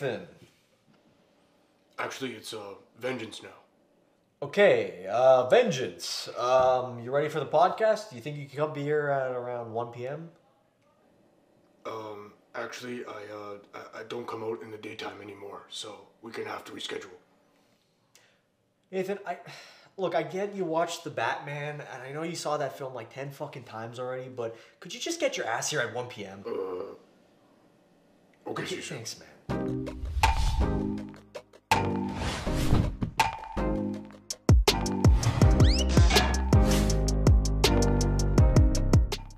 Nathan. Actually, it's uh, Vengeance now. Okay, uh, Vengeance. Um, you ready for the podcast? Do you think you can come be here at around 1 p.m.? Um, actually, I uh, I, I don't come out in the daytime anymore, so we're gonna have to reschedule. Nathan, I look, I get you watched the Batman, and I know you saw that film like 10 fucking times already, but could you just get your ass here at 1 p.m.? Uh, okay, Okay, thanks, man.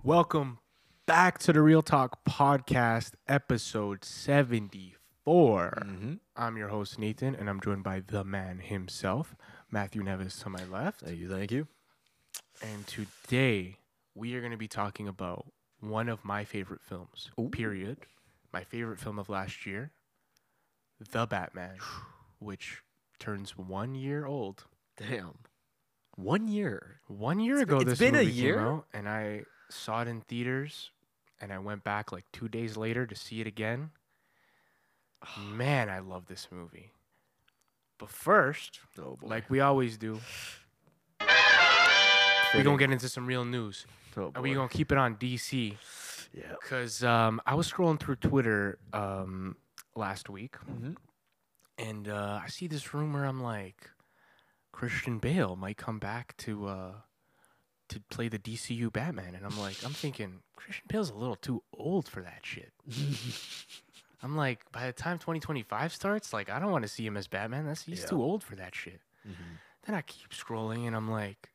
Welcome back to the Reel Talk Podcast, episode 74. Mm-hmm. I'm your host, Nathan, and I'm joined by the man himself, Matthew Neves to my left. Thank you, thank you. And today we are going to be talking about one of my favorite films, period. My favorite film of last year, The Batman, which turns one year old. Damn. One year. One year It's ago, been- this it's been a movie came year? out, and I saw it in theaters, and I went back like two days later to see it again. Man, I love this movie. But first, Oh, like we always do, we're gonna get into some real news, oh, and we're gonna keep it on DC. Yeah. Cause um, I was scrolling through Twitter um, last week, Mhm. and uh, I see this rumor. I'm like, Christian Bale might come back to uh, to play the DCU Batman, and I'm like, I'm thinking Christian Bale's a little too old for that shit. I'm like, by the time 2025 starts, like, I don't want to see him as Batman. That's he's Yeah. too old for that shit. Mhm. Then I keep scrolling, and I'm like,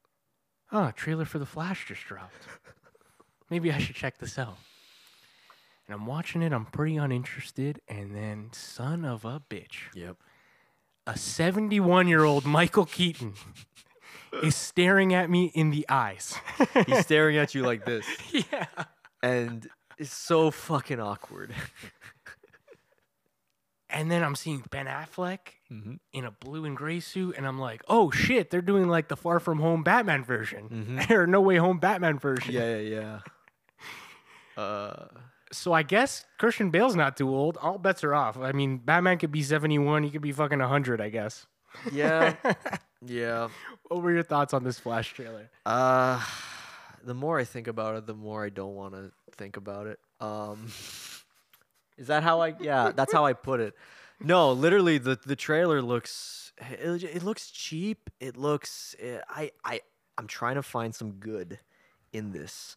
oh, trailer for the Flash just dropped. Maybe I should check this out. And I'm watching it. I'm pretty uninterested, and then son of a bitch Yep. a 71 year old Michael Keaton is staring at me in the eyes. He's staring at you like this, yeah. and it's so fucking awkward. And then I'm seeing Ben Affleck Mhm. in a blue and gray suit, and I'm like, oh shit, they're doing like the Far From Home Batman version, or No Way Home Batman version. yeah, yeah, yeah. Uh, So I guess Christian Bale's not too old. All bets are off. I mean, Batman could be 71, he could be fucking 100, I guess. yeah, yeah. What were your thoughts on this Flash trailer? Uh, the more I think about it, the more I don't want to think about it. Um, is that how I? Yeah, that's how I put it. No, literally, the the trailer looks it, it looks cheap. It looks eh, I I I'm trying to find some good in this.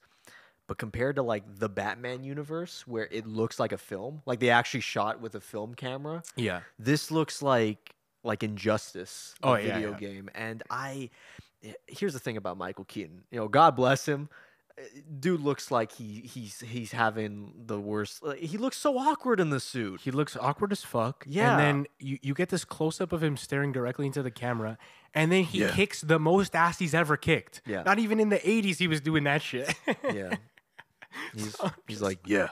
But compared to like the Batman universe, where it looks like a film, like they actually shot with a film camera, Yeah. this looks like like Injustice, Oh, yeah, video yeah. game. And I, here's the thing about Michael Keaton. You know, God bless him. eh, Dude looks like he he's he's having the worst. like, He looks so awkward in the suit. He looks awkward as fuck. Yeah. And then you, you get this close up of him staring directly into the camera. And then he Yeah. kicks the most ass he's ever kicked. Yeah. Not even in the 80s he was doing that shit. Yeah, he's he's like yeah,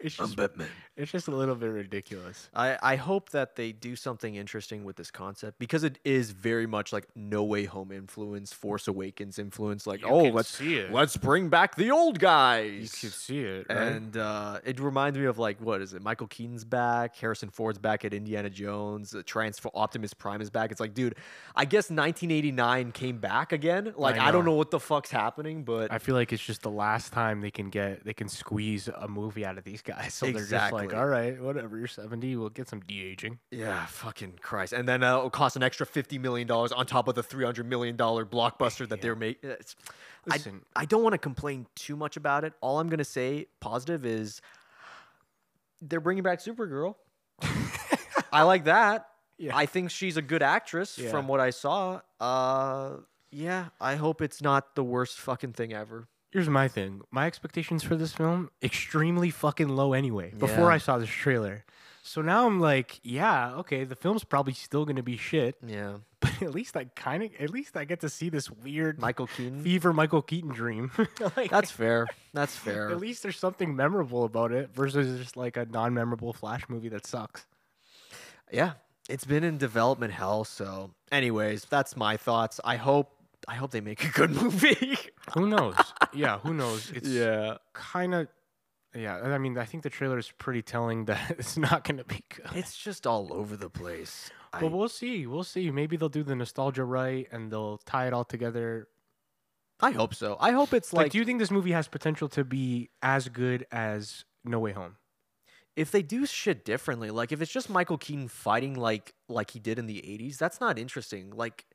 it's, just, Batman. it's just a little bit ridiculous. I, I hope that they do something interesting with this concept because it is very much like No Way Home influence, Force Awakens influence. Like, You oh, can let's see it. let's bring back the old guys. You can see it, right? And uh, it reminds me of like what is it? Michael Keaton's back, Harrison Ford's back at Indiana Jones, uh, Transfer Optimus Prime is back. It's like, dude, I guess 1989 came back again. Like, I, don't know. know what the fuck's happening, but I feel like it's just the last time they can get they can squeeze a movie out of these guys. So they're just Exactly. like, all right, whatever, you're 70, we'll get some de aging. yeah, fucking Christ. And then uh, it'll cost an extra 50 million dollars on top of the 300 million dollar blockbuster that they're making. Listen, I don't want to complain too much about it. All I'm gonna say positive is they're bringing back Supergirl. I like that. Yeah. I think she's a good actress Yeah. from what I saw. Uh, yeah, I hope it's not the worst fucking thing ever. Here's my thing. My expectations for this film extremely fucking low anyway. Before Yeah. I saw this trailer, so now I'm like, yeah, okay, the film's probably still gonna be shit, Yeah, but at least I kind of, at least I get to see this weird Michael Keaton. fever Michael Keaton dream. like, That's fair. That's fair. at least there's something memorable about it versus just like a non-memorable Flash movie that sucks. yeah, it's been in development hell. So, anyways, that's my thoughts. I hope. I hope they make a good movie. Who knows? yeah, who knows? It's yeah. kind of Yeah, I mean, I think the trailer is pretty telling that it's not gonna be good. It's just all over the place. I- But we'll see. We'll see. Maybe they'll do the nostalgia right and they'll tie it all together. I hope so. I hope it's Like, like, do you think this movie has potential to be as good as No Way Home? if they do shit differently, like if it's just Michael Keaton fighting like like he did in the 80s, that's not interesting. Like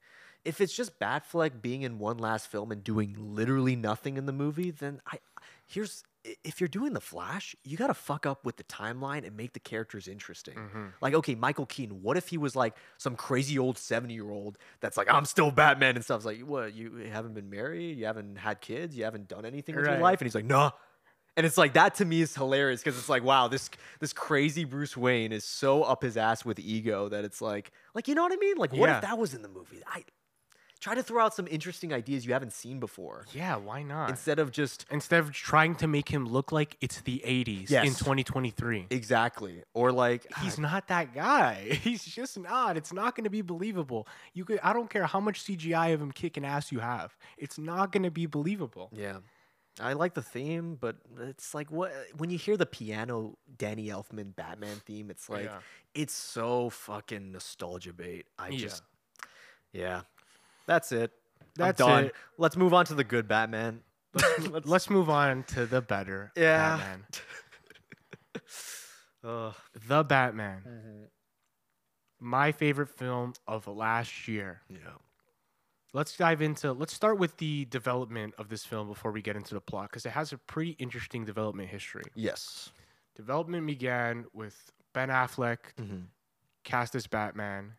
if it's just Batfleck being in one last film and doing literally nothing in the movie, then I here's if you're doing the Flash, you got to fuck up with the timeline and make the characters interesting. Mm-hmm. Like okay, Michael Keaton, what if he was like some crazy old 70-year-old that's like I'm still Batman and stuff It's like what, you haven't been married, you haven't had kids, you haven't done anything with your life and he's like, "Nah." And it's like that to me is hilarious because it's like, wow, this this crazy Bruce Wayne is so up his ass with ego that it's like, like you know what I mean? Like, what Yeah. if that was in the movie? I try to throw out some interesting ideas you haven't seen before Yeah, why not? instead of just Instead of trying to make him look like it's the 80s in 2023. exactly or like He's ah. not that guy. He's just not. It's not going to be believable. You could I don't care how much CGI of him kicking ass you have. It's not going to be believable. yeah. I like the theme, but it's like what when you hear the piano Danny Elfman Batman theme, it's like Yeah. it's so fucking nostalgia bait. I Yeah. just yeah. That's it. That's I'm done. it. Let's move on to the good Batman. Let's, let's move on to the better Yeah. Batman. Ugh. The Batman. My favorite film of last year. yeah. Let's dive into let's start with the development of this film before we get into the plot cuz it has a pretty interesting development history. Yes. Development began with Ben Affleck Mhm. cast as Batman.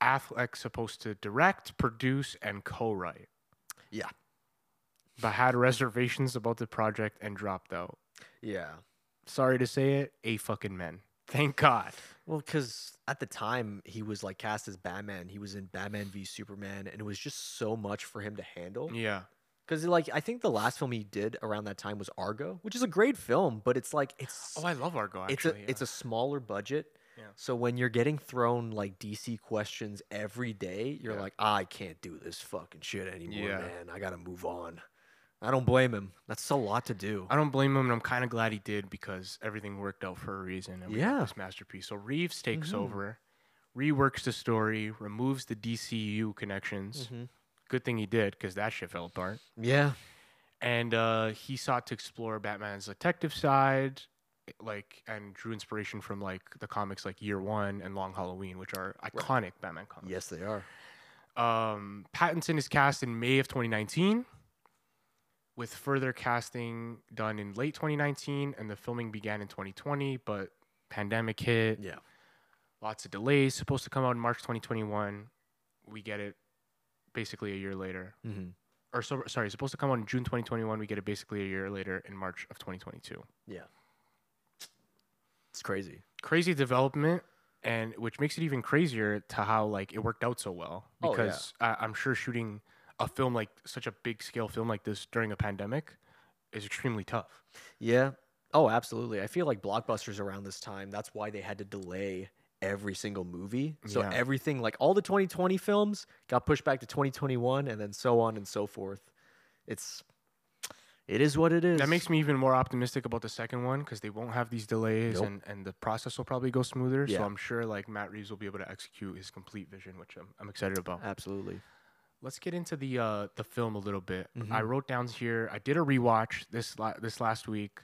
Affleck supposed to direct, produce, and co-write, Yeah. but had reservations about the project and dropped out. Yeah. Sorry to say it, a fucking men. Thank God. Well, because at the time he was like cast as Batman, he was in Batman v Superman, and it was just so much for him to handle. Yeah. Because like I think the last film he did around that time was Argo, which is a great film, but it's like it's Oh, I love Argo. it's Actually, a it's a smaller budget. Yeah. So when you're getting thrown like DC questions every day, you're Yeah. like, I can't do this fucking shit anymore, Yeah. man. I gotta move on. I don't blame him. That's a lot to do. I don't blame him, and I'm kind of glad he did because everything worked out for a reason. And we Yeah. this masterpiece. So Reeves takes Mhm. over, reworks the story, removes the DCU connections. Mhm. Good thing he did because that shit fell apart. Yeah. and uh, he sought to explore Batman's detective side, like, and drew inspiration from like the comics like Year One and Long Halloween, which are iconic Batman comics. Yes, they are. Um, Pattinson is cast in May of 2019, with further casting done in late 2019, and the filming began in 2020, but pandemic hit, Yeah. lots of delays. Supposed to come out in March 2021, we get it basically a year later Mm-hmm. or so, sorry, supposed to come out in June 2021. We get it basically a year later in March of 2022. Yeah. It's crazy. Crazy development, and which makes it even crazier to how like it worked out so well. Oh, yeah. Because I, I'm sure shooting a film like such a big scale film like this during a pandemic is extremely tough. Yeah. Oh, absolutely. I feel like blockbusters around this time, that's why they had to delay every single movie. So Yeah. everything like all the 2020 films got pushed back to 2021 and then so on and so forth. It's it is what it is. That makes me even more optimistic about the second one because they won't have these delays Nope. and, and the process will probably go smoother. Yeah. So I'm sure like Matt Reeves will be able to execute his complete vision, which I'm, I'm excited about. absolutely. Let's get into the uh, the film a little bit. Mm-hmm. I wrote down here. I did a rewatch this la- this last week.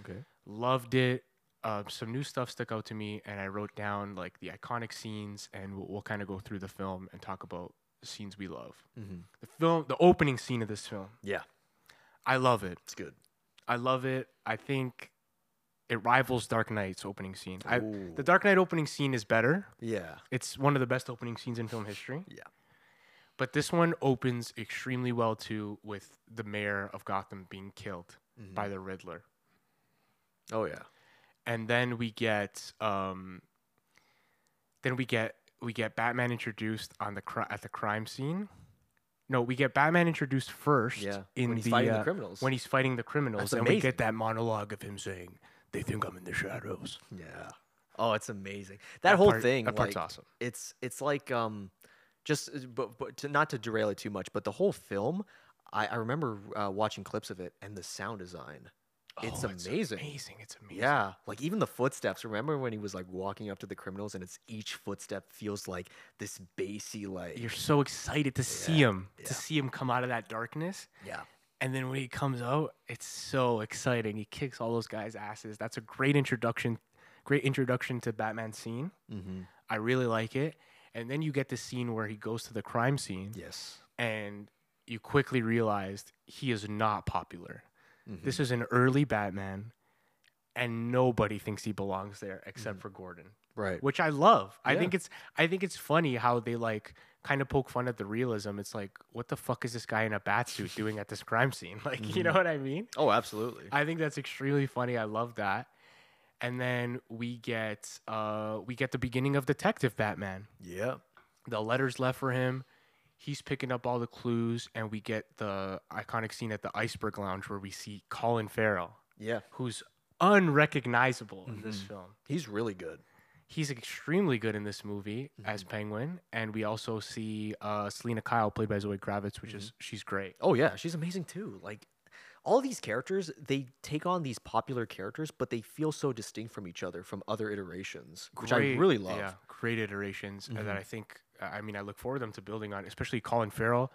Okay. Loved it. Uh, some new stuff stuck out to me, and I wrote down like the iconic scenes, and we'll, we'll kind of go through the film and talk about the scenes we love. Mhm. The film, the opening scene of this film, Yeah, I love it. it's good. I love it. I think it rivals Dark Knight's opening scene. I, Ooh. the Dark Knight opening scene is better. Yeah. It's one of the best opening scenes in film history. Yeah. But this one opens extremely well too, with the mayor of Gotham being killed Mm-hmm. by the Riddler, Oh yeah. and then we get, um, then we get we get Batman introduced on the cri- at the crime scene. No, we get Batman introduced first. Yeah, in when he's the, fighting the uh, criminals. When he's fighting the criminals, That's and we get that monologue of him saying, "They think I'm in the shadows." Yeah. Oh, it's amazing. That, whole part- thing. that part's like, awesome. It's it's like um, just uh, but but to not to derail it too much, but the whole film, I I remember uh, watching clips of it and the sound design. It's Oh, amazing. amazing. It's amazing. Yeah, like even the footsteps. Remember when he was like walking up to the criminals, and it's each footstep feels like this bassy, like You're so excited to see him, yeah. to see him come out of that darkness. yeah, And then when he comes out, it's so exciting. He kicks all those guys' asses. That's a great introduction, great introduction to Batman scene. mm-hmm. I really like it. And then you get the scene where he goes to the crime scene yes, and you quickly realized he is not popular. Mm-hmm. This is an early Batman and nobody thinks he belongs there except for Gordon. right. Which I love. I think it's I think it's funny how they like kind of poke fun at the realism. It's like, what the fuck is this guy in a bat suit doing at this crime scene? Like, you know what I mean? Oh, absolutely. I think that's extremely funny. I love that. And then we get uh we get the beginning of Detective Batman. yeah, The letters left for him. He's picking up all the clues, and we get the iconic scene at the Iceberg Lounge where we see Colin Farrell, yeah. who's unrecognizable in this mm-hmm. film. He's really good. He's extremely good in this movie as mm-hmm. Penguin, and we also see uh, Selina Kyle played by Zoe Kravitz, which is mm-hmm. she's great. Oh yeah, she's amazing too. Like all these characters, they take on these popular characters, but they feel so distinct from each other from other iterations, which I really love. Yeah, great iterations that I think. I mean, I look forward them to building on, especially Colin Farrell.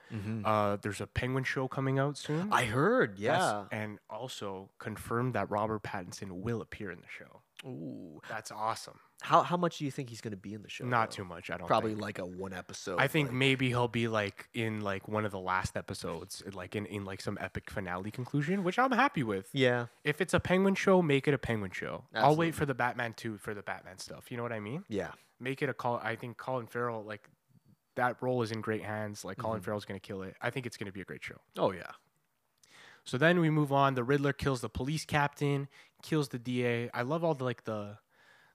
Uh, there's a Penguin show coming out soon. I heard, yeah. and also confirmed that Robert Pattinson will appear in the show. Ooh. That's awesome. How how much do you think he's going to be in the show? Not though? too much. I don't Probably think. like a one episode. I think like- maybe he'll be like in like one of the last episodes, like in, in like some epic finale conclusion, which I'm happy with. Yeah. If it's a Penguin show, make it a Penguin show. I'll wait for the Batman 2 for the Batman stuff. You know what I mean? Yeah. Make it a call. I think Colin Farrell, like, that role is in great hands. Like, Colin mm-hmm. Farrell's going to kill it. I think it's going to be a great show. Oh yeah. So then we move on. The Riddler kills the police captain, kills the DA. I love all the, like, the.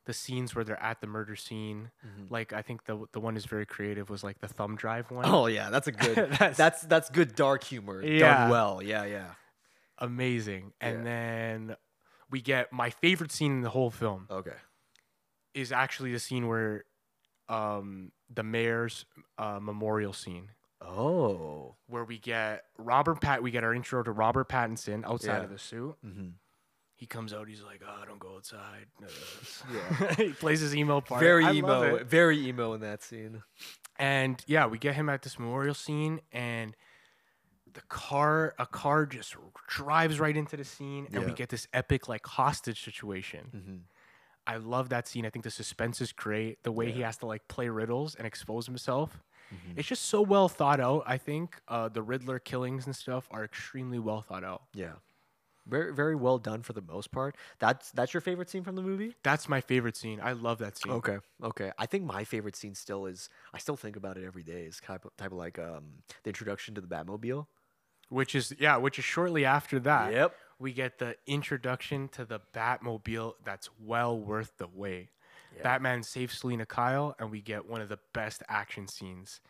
The scenes where they're at the murder scene, like I think the the one is very creative was like the thumb drive one. Oh yeah, that's a good. That's- that's, that's good dark humor Yeah. done well. Yeah, yeah. amazing. And Yeah. then we get my favorite scene in the whole film Okay. is actually the scene where um, the mayor's uh, memorial scene, Oh. where we get Robert Pat. We get our intro to Robert Pattinson outside Yeah. of the suit. Mm-hmm. He comes out. He's like, "Oh, don't go outside." Yeah. he plays his emo part. Very I emo. Very emo in that scene. And yeah, we get him at this memorial scene, and the car, a car just drives right into the scene, and we get this epic like hostage situation. Mm-hmm. I love that scene. I think the suspense is great. The way he has to like play riddles and expose himself. Mm-hmm. It's just so well thought out. I think uh, the Riddler killings and stuff are extremely well thought out. Yeah. Very very well done for the most part. That's that's your favorite scene from the movie? That's my favorite scene. I love that scene. Okay. Okay. I think my favorite scene still is I still think about it every day. Is type of, type of like um the introduction to the Batmobile. Which is yeah, which is shortly after that. Yep. We get the introduction to the Batmobile that's well worth the wait. Batman saves Selina Kyle, and we get one of the best action scenes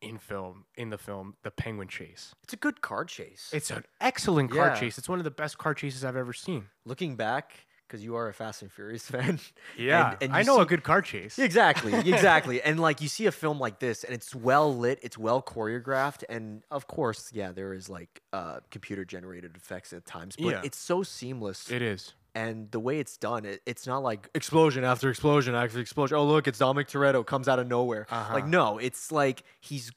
in film. In the film, the Penguin chase. It's a good car chase. It's an excellent car Yeah. chase. It's one of the best car chases I've ever seen. Looking back, because you are a Fast and Furious fan. Yeah, and, and I know see- a good car chase. Exactly, exactly. and like you see a film like this and it's well lit, it's well choreographed, and of course, yeah, there is like uh, computer generated effects at times, but Yeah. it's so seamless. It is. And the way it's done, it, it's not like explosion after explosion after explosion. Oh, look, it's Dominic Toretto comes out of nowhere. Uh-huh. Like, no, it's like he's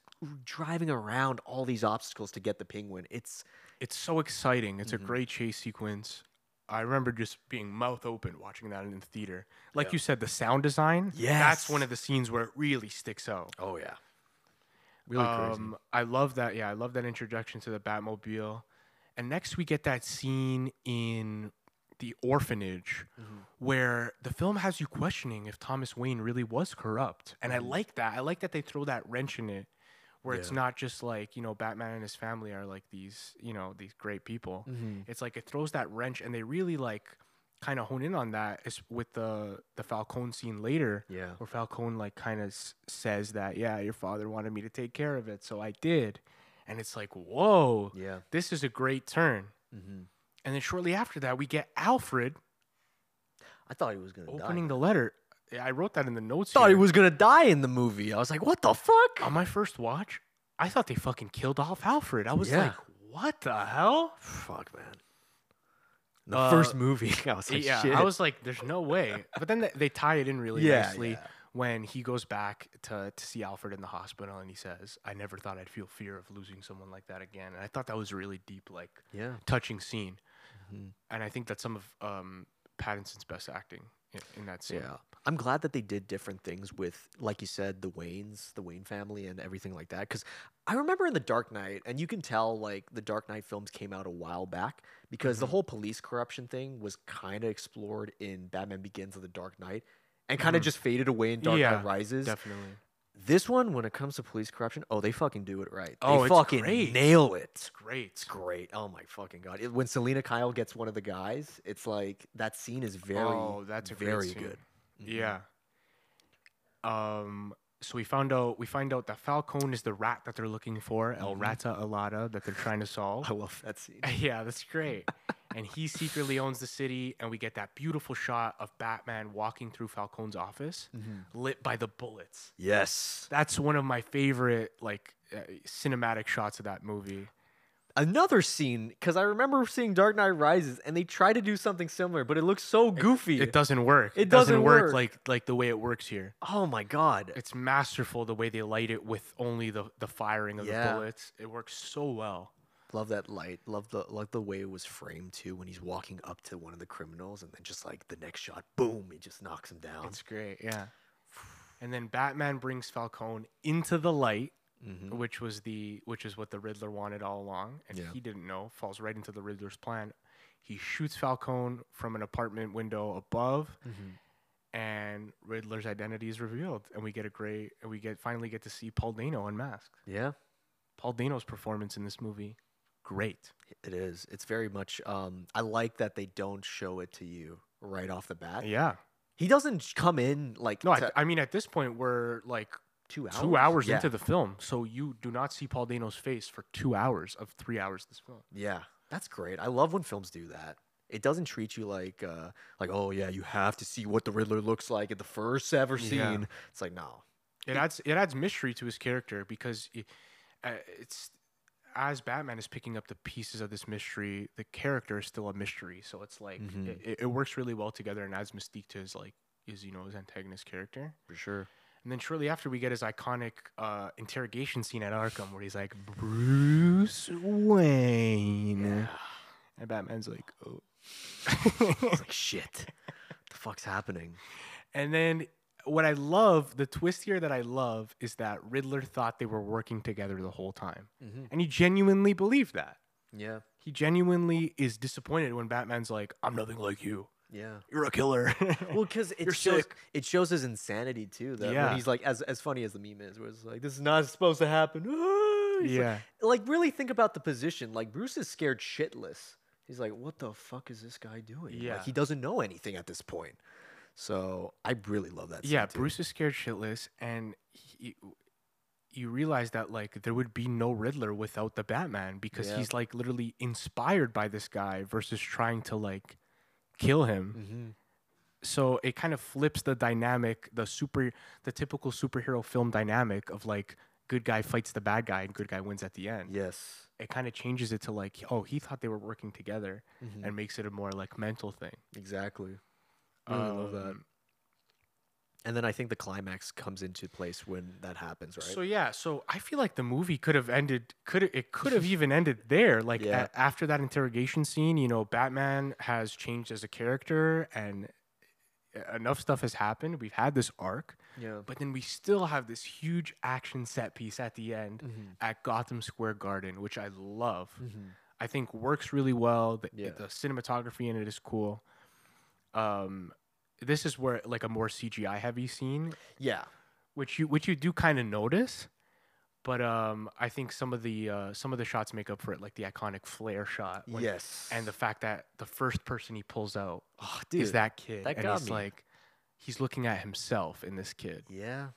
driving around all these obstacles to get the penguin. It's It's so exciting. It's Mm-hmm. a great chase sequence. I remember just being mouth open watching that in the theater. Like you said, the sound design. Yeah, That's one of the scenes where it really sticks out. oh yeah, really crazy. Um, I love that. Yeah, I love that introduction to the Batmobile. And next we get that scene in the orphanage Mm-hmm. where the film has you questioning if Thomas Wayne really was corrupt. And I like that. I like that they throw that wrench in it where it's Mm-hmm. Not just like, you know, Batman and his family are like these, you know, these great people. Mhm. It's like it throws that wrench and they really like kind of hone in on that is with the the Falcone scene later Yeah. where Falcone like kind of s- says that yeah your father wanted me to take care of it so I did and it's like whoa Yeah. this is a great turn Mm-hmm. And then shortly after that we get Alfred I thought he was gonna opening die. the letter I wrote that in the notes I thought he was gonna die in the movie. I was like, what the fuck? on my first watch I thought they fucking killed off Alfred I was Yeah. like what the hell Fuck, man. The Uh, first movie, I was like, yeah, shit. I was like, "There's no way." But then they, they tie it in really Yeah, nicely yeah. when he goes back to to see Alfred in the hospital, and he says, "I never thought I'd feel fear of losing someone like that again." And I thought that was a really deep, like, yeah, touching scene. Mhm. And I think that's some of um, Pattinson's best acting in, in that scene. yeah. I'm glad that they did different things with, like you said, the Waynes, the Wayne family, and everything like that. Because I remember in the Dark Knight, and you can tell like the Dark Knight films came out a while back because the Mhm. whole police corruption thing was kind of explored in Batman Begins of the Dark Knight, and kind of Mhm. just faded away in Dark Yeah, Knight Rises. Definitely. This one, when it comes to police corruption, oh, they fucking do it right. They Oh, it's fucking great. nail it. It's great. It's great. Oh my fucking god! It- when Selina Kyle gets one of the guys, it's like that scene is very, Oh, that's a very good. Mhm. Yeah. Um. So we found out we find out that Falcone is the rat that they're looking for, El Mhm. Rata Alada, that they're trying to solve. I love that scene. yeah, that's great. and he secretly owns the city, and we get that beautiful shot of Batman walking through Falcone's office, lit by the bullets. Yes. That's one of my favorite like uh, cinematic shots of that movie. Another scene, because I remember seeing Dark Knight Rises, and they try to do something similar, but it looks so goofy. It doesn't work. It doesn't work, work. like like the way it works here. oh my god! It's masterful the way they light it with only the the firing of Yeah. the bullets. It works so well. Love that light. Love the love the way it was framed too. When he's walking up to one of the criminals, and then just like the next shot, boom, he just knocks him down. It's great, yeah. And then Batman brings Falcone into the light, Mhm. which was the which is what the Riddler wanted all along, and Yeah. he didn't know. Falls right into the Riddler's plan. He shoots Falcone from an apartment window above, Mhm. and Riddler's identity is revealed, and we get a great, and we get finally get to see Paul Dano unmasked. Yeah, Paul Dano's performance in this movie, great. it is. It's very much. Um, I like that they don't show it to you right off the bat. Yeah. He doesn't come in like No, I, to- I mean at this point we're like two hours. two hours yeah. into the film, so you do not see Paul Dano's face for two hours of three hours. This film. Yeah, that's great. I love when films do that. It doesn't treat you like uh like oh yeah, you have to see what the Riddler looks like in the first ever scene. Yeah. It's like no. It adds it adds mystery to his character because it, uh, it's as Batman is picking up the pieces of this mystery, the character is still a mystery. So it's like Mhm. it, it- works really well together and adds mystique to his like his you know his antagonist character. For sure. And then shortly after, we get his iconic uh, interrogation scene at Arkham, where he's like Bruce Wayne, Yeah. and Batman's like, oh. Like shit. the fuck's happening? And then what I love, the twist here that I love, is that Riddler thought they were working together the whole time. Mhm. And he genuinely believed that. Yeah. He genuinely is disappointed when Batman's like, I'm nothing like you. Yeah. You're a killer. Well, because it You're shows sick. it shows his insanity too. That Yeah. he's like as as funny as the meme is, where it's like this is not supposed to happen. Ah, he's like- yeah. like really think about the position. Like Bruce is scared shitless. He's like, what the fuck is this guy doing? Yeah. Like he doesn't know anything at this point. So I really love that. Yeah. Bruce is scared shitless, and he, you realize that like there would be no Riddler without the Batman because Yeah. he's like literally inspired by this guy versus trying to like kill him. Mhm. So it kind of flips the dynamic, the super, the typical superhero film dynamic of like good guy fights the bad guy and good guy wins at the end. Yes. It kind of changes it to like, oh, he thought they were working together, Mhm. and makes it a more like mental thing. Exactly. Really love that. Um, And then I think the climax comes into place when that happens, right? So yeah, so I feel like the movie could have ended could it could have even ended there like Yeah. a- after that interrogation scene, you know, Batman has changed as a character and enough stuff has happened. We've had this arc, yeah. but then we still have this huge action set piece at the end Mhm. at Gotham Square Garden, which I love. Mhm. I think works really well. The, Yeah. the cinematography in it is cool. Um this is where like a more CGI heavy scene Yeah. which you which you do kind of notice but um i think some of the uh some of the shots make up for it like the iconic flare shot when- yes. and the fact that the first person he pulls out oh, dude, is that kid that and got he's me. like he's looking at himself in this kid Yeah.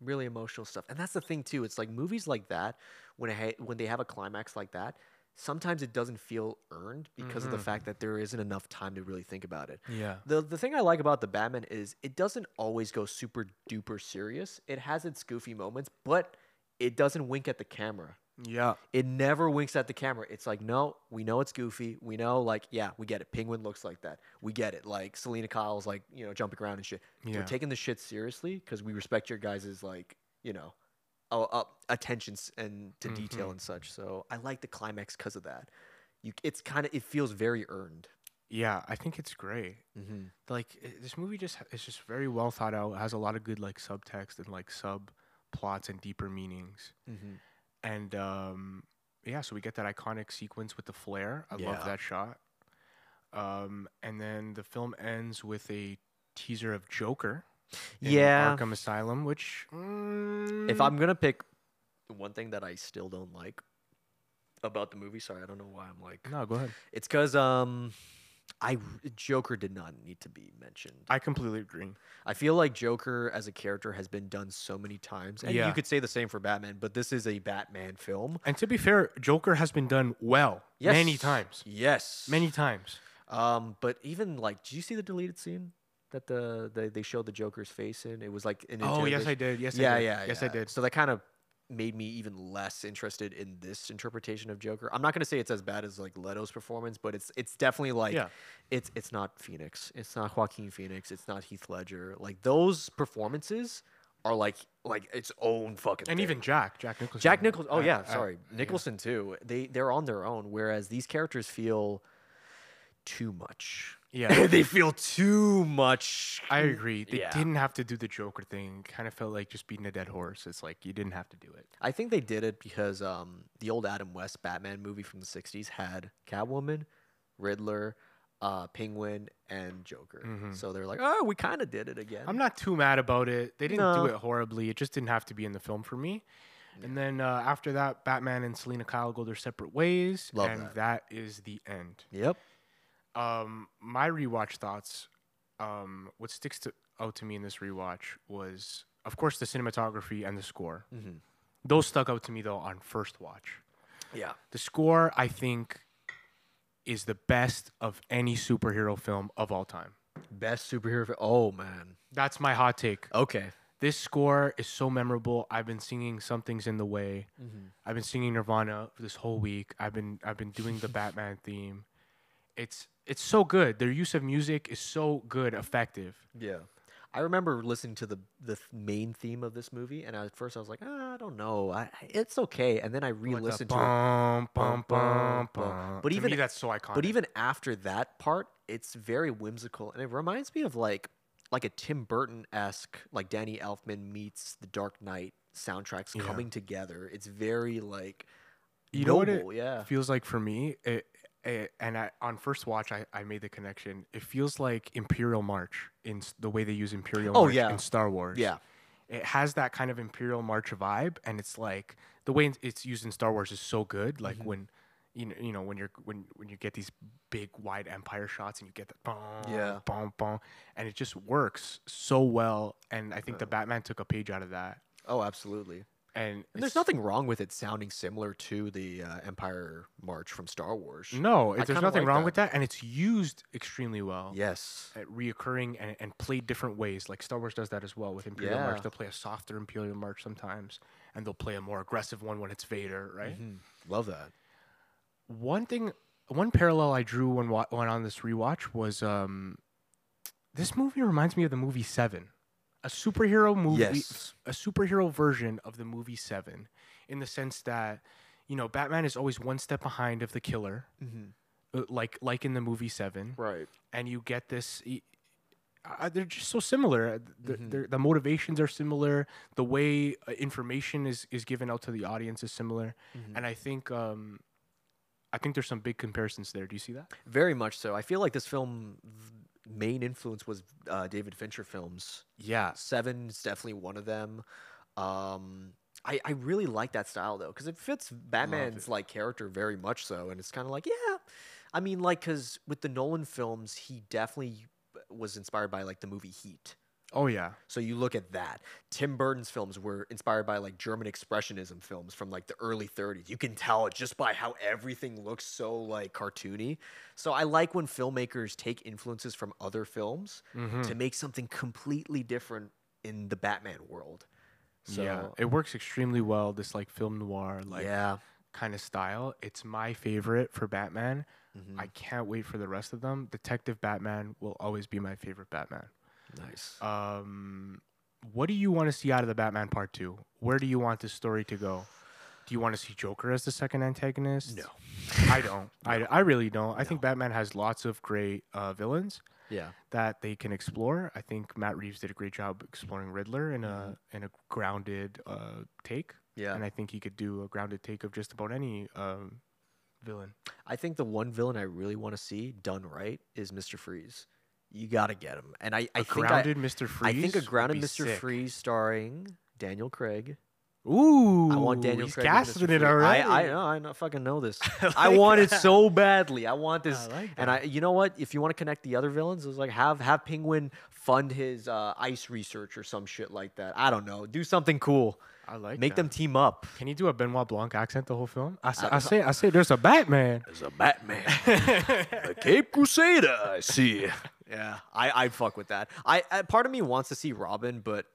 Really emotional stuff. And that's the thing too. It's like movies like that when it ha- when they have a climax like that, sometimes it doesn't feel earned because of the Mhm. fact that there isn't enough time to really think about it. yeah The the thing I like about the Batman is it doesn't always go super duper serious. It has its goofy moments, but it doesn't wink at the camera. Yeah. It never winks at the camera. It's like, no, we know it's goofy. We know, like, yeah, we get it. Penguin looks like that. We get it. Like Selina Kyle's like, you know, jumping around and shit. Yeah. We're taking the shit seriously because we respect your guys' like, you know, uh, attentions and to detail Mhm. and such. So I like the climax because of that. You, it's kind of, it feels very earned. Yeah, I think it's great. Mm-hmm. Like this movie just is just very well thought out. It has a lot of good like subtext and like sub plots and deeper meanings. Mm-hmm. And um yeah, so we get that iconic sequence with the flare. I Yeah. love that shot. Um and then the film ends with a teaser of Joker. In Yeah. Arkham Asylum, which If mm, I'm gonna pick the one thing that I still don't like about the movie, sorry, I don't know why I'm like, no, go ahead. it's because um, I Joker did not need to be mentioned. I completely agree. I feel like Joker as a character has been done so many times, and Yeah. you could say the same for Batman, but this is a Batman film. And to be fair, Joker has been done well many times. Yes, Many times. Um, but even like, did you see the deleted scene that the, the they showed the Joker's face in? It was like an Oh, yes, I did. Yes, yeah, I did. yeah, Yes, I did. So that kind of made me even less interested in this interpretation of Joker. I'm not gonna say it's as bad as like Leto's performance, but it's it's definitely like Yeah. it's it's not Phoenix, it's not Joaquin Phoenix, it's not Heath Ledger. Like those performances are like like its own fucking. And thing. even Jack, Jack Nicholson. Jack Nicholson. Oh yeah, I- uh, sorry, yeah. Nicholson too. They they're on their own, whereas these characters feel too much. Yeah. they feel too much. I agree. They Yeah. didn't have to do the Joker thing. Kind of felt like just beating a dead horse. It's like you didn't have to do it. I think they did it because um, the old Adam West Batman movie from the '60s had Catwoman, Riddler, uh, Penguin, and Joker. Mhm. So they're like, oh, we kind of did it again. I'm not too mad about it. They didn't No. do it horribly. It just didn't have to be in the film for me. And then uh, after that, Batman and Selina Kyle go their separate ways, Love and that. that is the end. Yep. Um, my rewatch thoughts. Um, what sticks to, out to me in this rewatch was, of course, the cinematography and the score. Mhm. Those stuck out to me though on first watch. Yeah. The score, I think, is the best of any superhero film of all time. Best superhero. fi- Oh man. That's my hot take. Okay. This score is so memorable. I've been singing "Something's in the Way." Mm-hmm. I've been singing Nirvana for this whole week. I've been I've been doing the Batman theme. It's it's so good. Their use of music is so good, effective. Yeah. I remember listening to the the th- main theme of this movie, and at first I was like, ah, I don't know, I, it's okay. And then I Like re-listened to it. bum, bum, bum. But To even- me, that's so iconic. But even after that part, it's very whimsical, and it reminds me of like like a Tim Burton esque, like Danny Elfman meets the Dark Knight soundtracks Yeah. coming together. It's very like You know what it yeah. feels like for me, it, it, and I, on first watch, I, I made the connection. It feels like Imperial March in s- the way they use Imperial Oh, March yeah. in Star Wars. Yeah. it has that kind of Imperial March vibe, and it's like the way it's used in Star Wars is so good. Like Mm-hmm. when you know, you know when you're when when you get these big wide Empire shots and you get that boom, Yeah. boom, boom, and it just works so well. And I think the Batman took a page out of that. Oh, absolutely. And, And there's nothing wrong with it sounding similar to the uh, Empire March from Star Wars. No, it, there's nothing like wrong that. with that, and it's used extremely well. Yes. uh, reoccurring and, and played different ways. Like Star Wars does that as well with Imperial Yeah. March. They'll play a softer Imperial March sometimes, and they'll play a more aggressive one when it's Vader, right? Mhm. Love that. One thing, one parallel I drew when wa- when on this rewatch was um, this movie reminds me of the movie Seven, a superhero movie, Yes. a superhero version of the movie Seven, in the sense that you know Batman is always one step behind of the killer, Mm-hmm. uh, like like in the movie Seven Right. and you get this uh, they're just so similar Uh, the, Mhm. they're- the motivations are similar the way uh, information is is given out to the audience is similar Mhm. and i think um i think there's some big comparisons there do you see that Very much so. I feel like this film main influence was uh, David Fincher films. yeah Seven's definitely one of them. Um, I, I really like that style though, because it fits Batman's like character very much so, and it's kind of like yeah, I mean like because with the Nolan films, he definitely was inspired by like the movie Heat. Oh yeah So you look at that. Tim Burton's films were inspired by like German expressionism films from like the early 30s. You can tell it just by how everything looks so like cartoony. So I like when filmmakers take influences from other films Mhm. to make something completely different in the Batman world. So yeah, it works extremely well. This like film noir like yeah. kind of style. It's my favorite for Batman. Mhm. I can't wait for the rest of them. Detective Batman will always be my favorite Batman. Nice. Um, what do you want to see out of the Batman Part Two? Where do you want this story to go? Do you want to see Joker as the second antagonist? No. I don't. I, I really don't. I think Batman has lots of great uh, villains yeah. that they can explore. I think Matt Reeves did a great job exploring Riddler in a in a grounded uh, take, Yeah. and I think he could do a grounded take of just about any um, villain. I think the one villain I really want to see done right is Mr. Freeze. You got to get him. And I, I A think I, grounded Mr. Freeze. I think a grounded Mr. sick. Freeze starring Daniel Craig. Ooh, I want Daniel he's Craig. casting it already. I, I know. I know. Fucking know this. I I like want it so badly. I want this. I like and I, you know what? If you want to connect the other villains, it's like have have Penguin fund his uh, ice research or some shit like that. I don't know. Do something cool. I like Make that. them team up. Can you do a Benoit Blanc accent the whole film? I, say, I- I say, I say, there's a Batman. There's a Batman, a Cape Crusader. I see. Yeah, I I'd fuck with that. I, I part of me wants to see Robin, but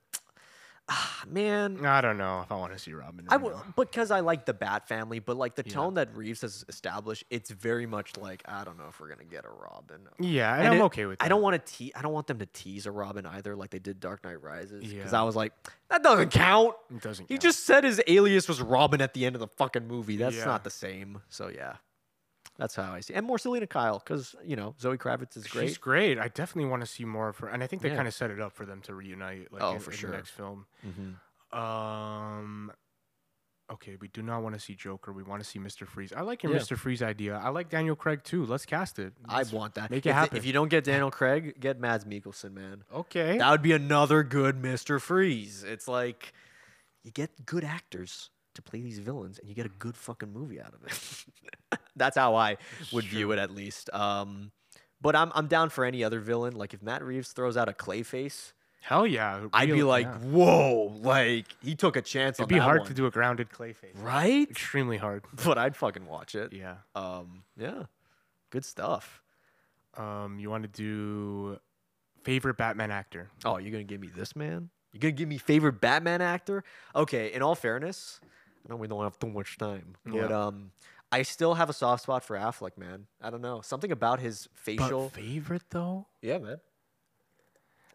ah, man, I don't know if I want to see Robin. I right would now. because I like the Bat family, but like the tone that Reeves has established, it's very much like I don't know if we're gonna get a Robin. Yeah, and, And I'm it- okay with that. I don't want to te- I don't want them to tease a Robin either, like they did Dark Knight Rises. Because Yeah. I was like, that doesn't count. It doesn't. He count. just said his alias was Robin at the end of the fucking movie. That's Yeah. not the same. So yeah, that's how I see. And more Selina Kyle, because you know Zoe Kravitz is great. She's great. I definitely want to see more of her, and I think they Yeah. kind of set it up for them to reunite. Like Oh, in, for in sure. The next film. Mhm. Um. Okay, we do not want to see Joker. We want to see Mr. Freeze. I like your Yeah. Mr. Freeze idea. I like Daniel Craig too. Let's cast it. I Let's- want that. make it if, happen. If you don't get Daniel Craig, get Mads Mikkelsen, man. Okay. That would be another good Mr. Freeze. It's like you get good actors to play these villains, and you get a good fucking movie out of it. That's how I would view it, at least. Um, but I'm I'm down for any other villain. Like if Matt Reeves throws out a Clayface, Hell yeah. I'd be like, yeah. whoa, like he took a chance it'd be hard one. to do a grounded clay face. right? Extremely hard. But I'd fucking watch it. Yeah. Um, yeah, good stuff. Um, you want to do favorite Batman actor? Oh, you're gonna give me this man? You're gonna give me favorite Batman actor? Okay, in all fairness, I know we don't have too much time, but um, I still have a soft spot for Affleck, man. I don't know something about his facial. But favorite though? yeah, man.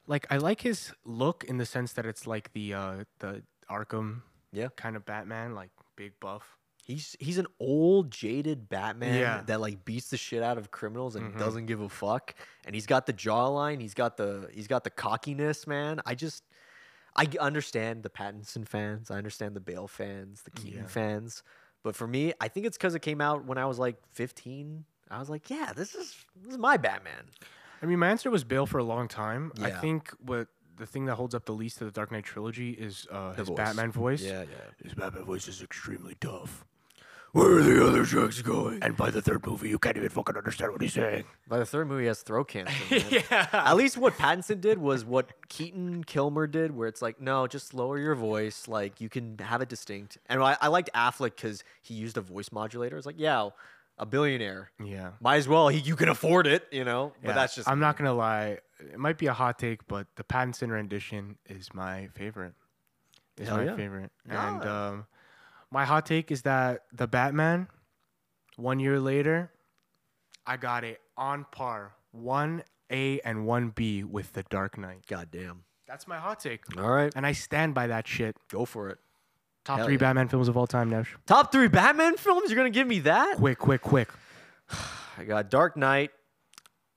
Like I like his look in the sense that it's like the uh the Arkham Yeah. kind of Batman, like big buff. He's he's an old jaded Batman Yeah. that like beats the shit out of criminals and Mhm. doesn't give a fuck. And he's got the jawline. He's got the he's got the cockiness, man. I just I understand the Pattinson fans. I understand the Bale fans, the Keaton Yeah. fans. But for me, I think it's because it came out when I was like 15. I was like, yeah, this is this is my Batman. I mean, my answer was Bale for a long time. I think what the thing that holds up the least to the Dark Knight trilogy is uh, his voice. Batman voice. Yeah, yeah. His Batman voice is extremely tough. Where are the other drugs going? And by the third movie, you can't even fucking understand what he's saying. By the third movie, he has throat cancer. Man. yeah. At least what Pattinson did was what Keaton Kilmer did, where it's like, no, just lower your voice. Like you can have it distinct. And I, I liked Affleck because he used a voice modulator. It's like, yeah, a billionaire. Yeah. Might as well. He, you can afford it, you know. But Yeah, that's just. I'm not gonna lie. It might be a hot take, but the Pattinson rendition is my favorite. Is Hell my yeah. favorite. Nah. And um, my hot take is that the Batman, one year later, I got it on par, one A and one B with the Dark Knight. Goddamn. That's my hot take, All right, and I stand by that shit. go for it. Top Hell three yeah. Batman films of all time, Nesh. Top three Batman films. You're gonna give me that? Quick, quick, quick. I got Dark Knight.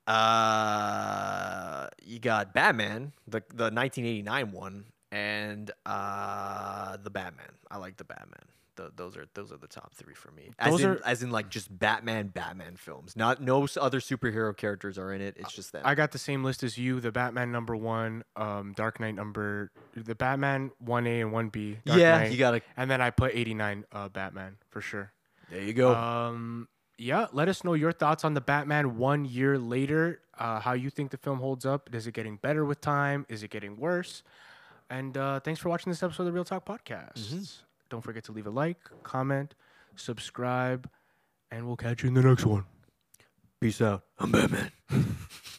Uh, you got Batman, the the 1989 one, and uh, the Batman. I like the Batman. Th those are those are the top three for me. As Those in, are- as in like just Batman, Batman films. Not no other superhero characters are in it. It's just them. I got the same list as you. The Batman number one, um, Dark Knight number, the Batman one A and one B. Yeah, Knight, you gotta. and then I put 89 uh, Batman for sure. There you go. Um, yeah, let us know your thoughts on the Batman one year later. Uh, how you think the film holds up? Is it getting better with time? Is it getting worse? And uh, thanks for watching this episode of the Reel Talk Podcast. Mm-hmm. Don't forget to leave a like, comment, subscribe, and we'll catch you in the next one. Peace out. I'm Batman.